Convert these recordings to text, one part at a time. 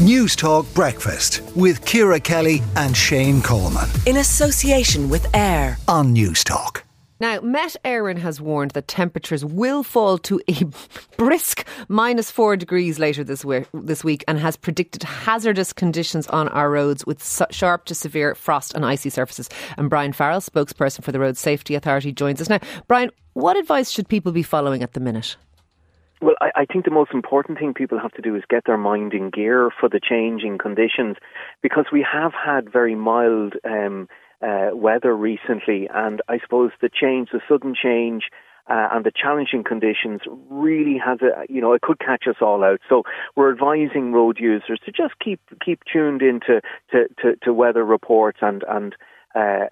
Newstalk Breakfast with Ciara Kelly and Shane Coleman. In association with AIR on Newstalk. Now, Met Éireann has warned that temperatures will fall to a brisk minus four degrees later this, we- this week and has predicted hazardous conditions on our roads with sharp to severe frost and icy surfaces. And Brian Farrell, spokesperson for the Road Safety Authority, joins us now. Brian, what advice should people be following at the minute? Well, I, I, think the most important thing people have to do is get their mind in gear for the changing conditions, because we have had very mild um, uh, weather recently, and I suppose the change, the sudden change. Uh, and the challenging conditions really has a, you know, it could catch us all out. So we're advising road users to just keep keep tuned into to, to, to weather reports and and uh,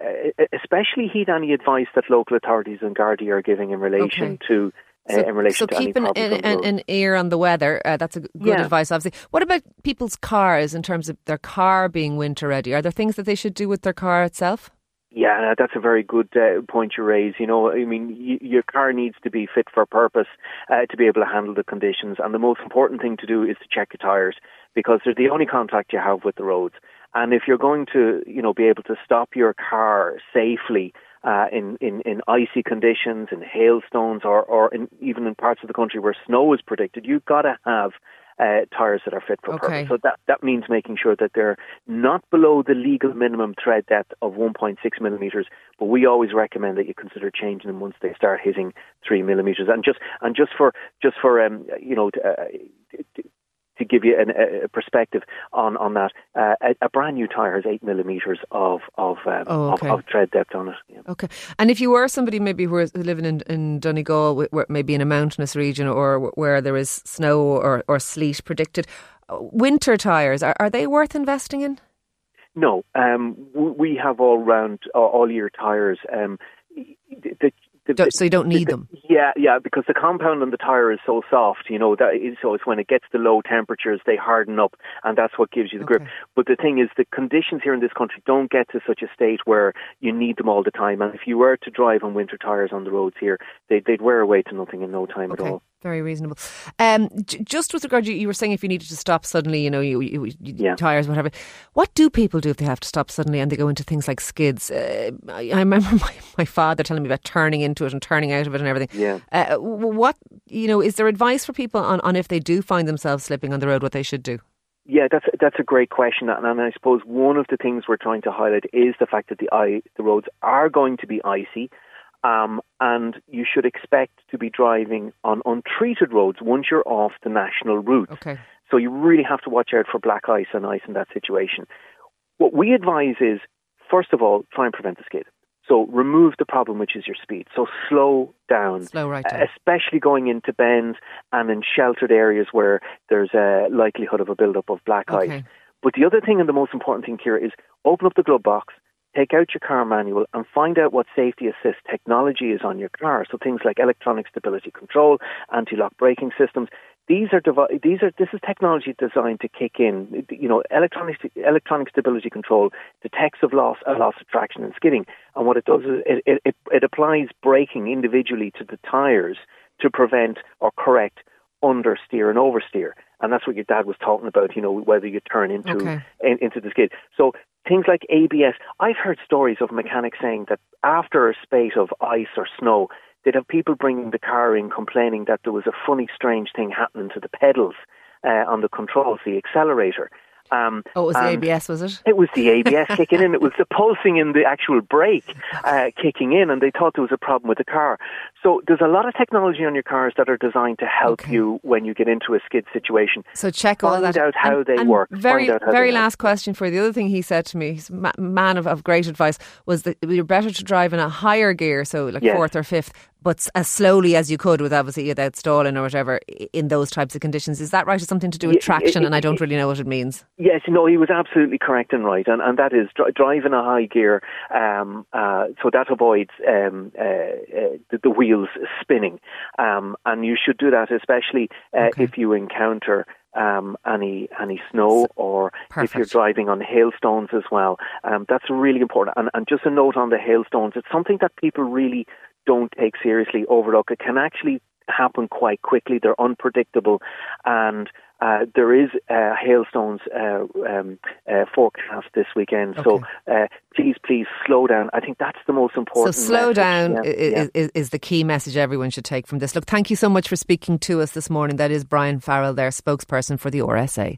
especially heed any advice that local authorities and Gardaí are giving in relation okay. to so, in relation so to keep an, an, an, ear on the weather. Uh, that's a good yeah. advice, obviously. What about people's cars in terms of their car being winter ready? Are there things that they should do with their car itself? Yeah, that's a very good uh, point you raise. You know, I mean, y- your car needs to be fit for purpose uh, to be able to handle the conditions. And the most important thing to do is to check your tyres because they're the only contact you have with the roads. And if you're going to, you know, be able to stop your car safely uh, in, in, in icy conditions, in hailstones, or, or in, even in parts of the country where snow is predicted, you've got to have uh, tyres that are fit for okay. purpose. So that, that means making sure that they're not below the legal minimum tread depth of 1.6 millimetres, but we always recommend that you consider changing them once they start hitting 3 millimetres. And just, and just for, just for um, you know, uh, to give you an, a perspective on on that, uh, a, a, brand new tire has eight millimeters of of, um, oh, okay. of, of tread depth on it. Yeah. Okay, and if you were somebody maybe who was living in, in Donegal, maybe in a mountainous region or where there is snow or, or sleet predicted, winter tires are, are they worth investing in? No, um, we have all round all year tires. Um, the, the, so you don't need the, them. Yeah, yeah, because the compound on the tire is so soft, you know. That is, so it's when it gets to low temperatures, they harden up, and that's what gives you the okay. grip. But the thing is, the conditions here in this country don't get to such a state where you need them all the time. And if you were to drive on winter tires on the roads here, they, would wear away to nothing in no time okay. at all. Very reasonable. Um, j- just with regard, you, you were saying if you needed to stop suddenly, you know, you, you, you yeah. tires, whatever. What do people do if they have to stop suddenly and they go into things like skids? Uh, I, I, remember my, my father telling me about turning into it and turning out of it and everything. Yeah. Uh, what you know? Is there advice for people on, on if they do find themselves slipping on the road, what they should do? Yeah, that's that's a great question, and, and I suppose one of the things we're trying to highlight is the fact that the eye, the roads are going to be icy. Um, and you should expect to be driving on untreated roads once you're off the national route. Okay. So you really have to watch out for black ice and ice in that situation. What we advise is, first of all, try and prevent the skid. So remove the problem, which is your speed. So slow down. Slow right down. Especially going into bends and in sheltered areas where there's a likelihood of a build-up of black okay. ice. But the other thing and the most important thing here is open up the glove box, take out your car manual and find out what safety assist technology is on your car. So things like electronic stability control, anti-lock braking systems. These are devi- these are this is technology designed to kick in. You know, electronic electronic stability control detects of loss a loss of traction and skidding, and what it does is it, it, it applies braking individually to the tires to prevent or correct understeer and oversteer. And that's what your dad was talking about, you know, whether you turn into okay. in, into the skid. So things like ABS. I've heard stories of mechanics saying that after a spate of ice or snow, they'd have people bringing the car in complaining that there was a funny, strange thing happening to the pedals uh, on the controls, the accelerator. Um, oh, it was the ABS, was it? It was the ABS kicking in. It was the pulsing in the actual brake uh, kicking in, and they thought there was a problem with the car. So there's a lot of technology on your cars that are designed to help okay. you when you get into a skid situation. So check Find all that out how and, they and work. Very, very last work. question for you. The other thing he said to me, he's a man of, of great advice, was that you're better to drive in a higher gear, so like yes. fourth or fifth, but as slowly as you could, with obviously without stalling or whatever, in those types of conditions. Is that right? It's something to do with Yeah, traction, it- and I don't really know what it means. Yes, no, he was absolutely correct and right, and, and that is dri- driving a high gear, um, uh, so that avoids um, uh, uh, the, the wheels spinning, um, and you should do that especially uh, Okay. if you encounter um, any any snow or if you're driving on hailstones as well. Um, that's really important. And, and just a note on the hailstones: it's something that people really don't take seriously, overlook. It can actually happen quite quickly. They're unpredictable, and uh, there is uh, hailstones uh, um, uh, forecast this weekend. Okay. So uh, please, please slow down. I think that's the most important. So slow message. down yeah. Is, yeah. is, the key message everyone should take from this. Look, thank you so much for speaking to us this morning. That is Brian Farrell, their spokesperson for the RSA.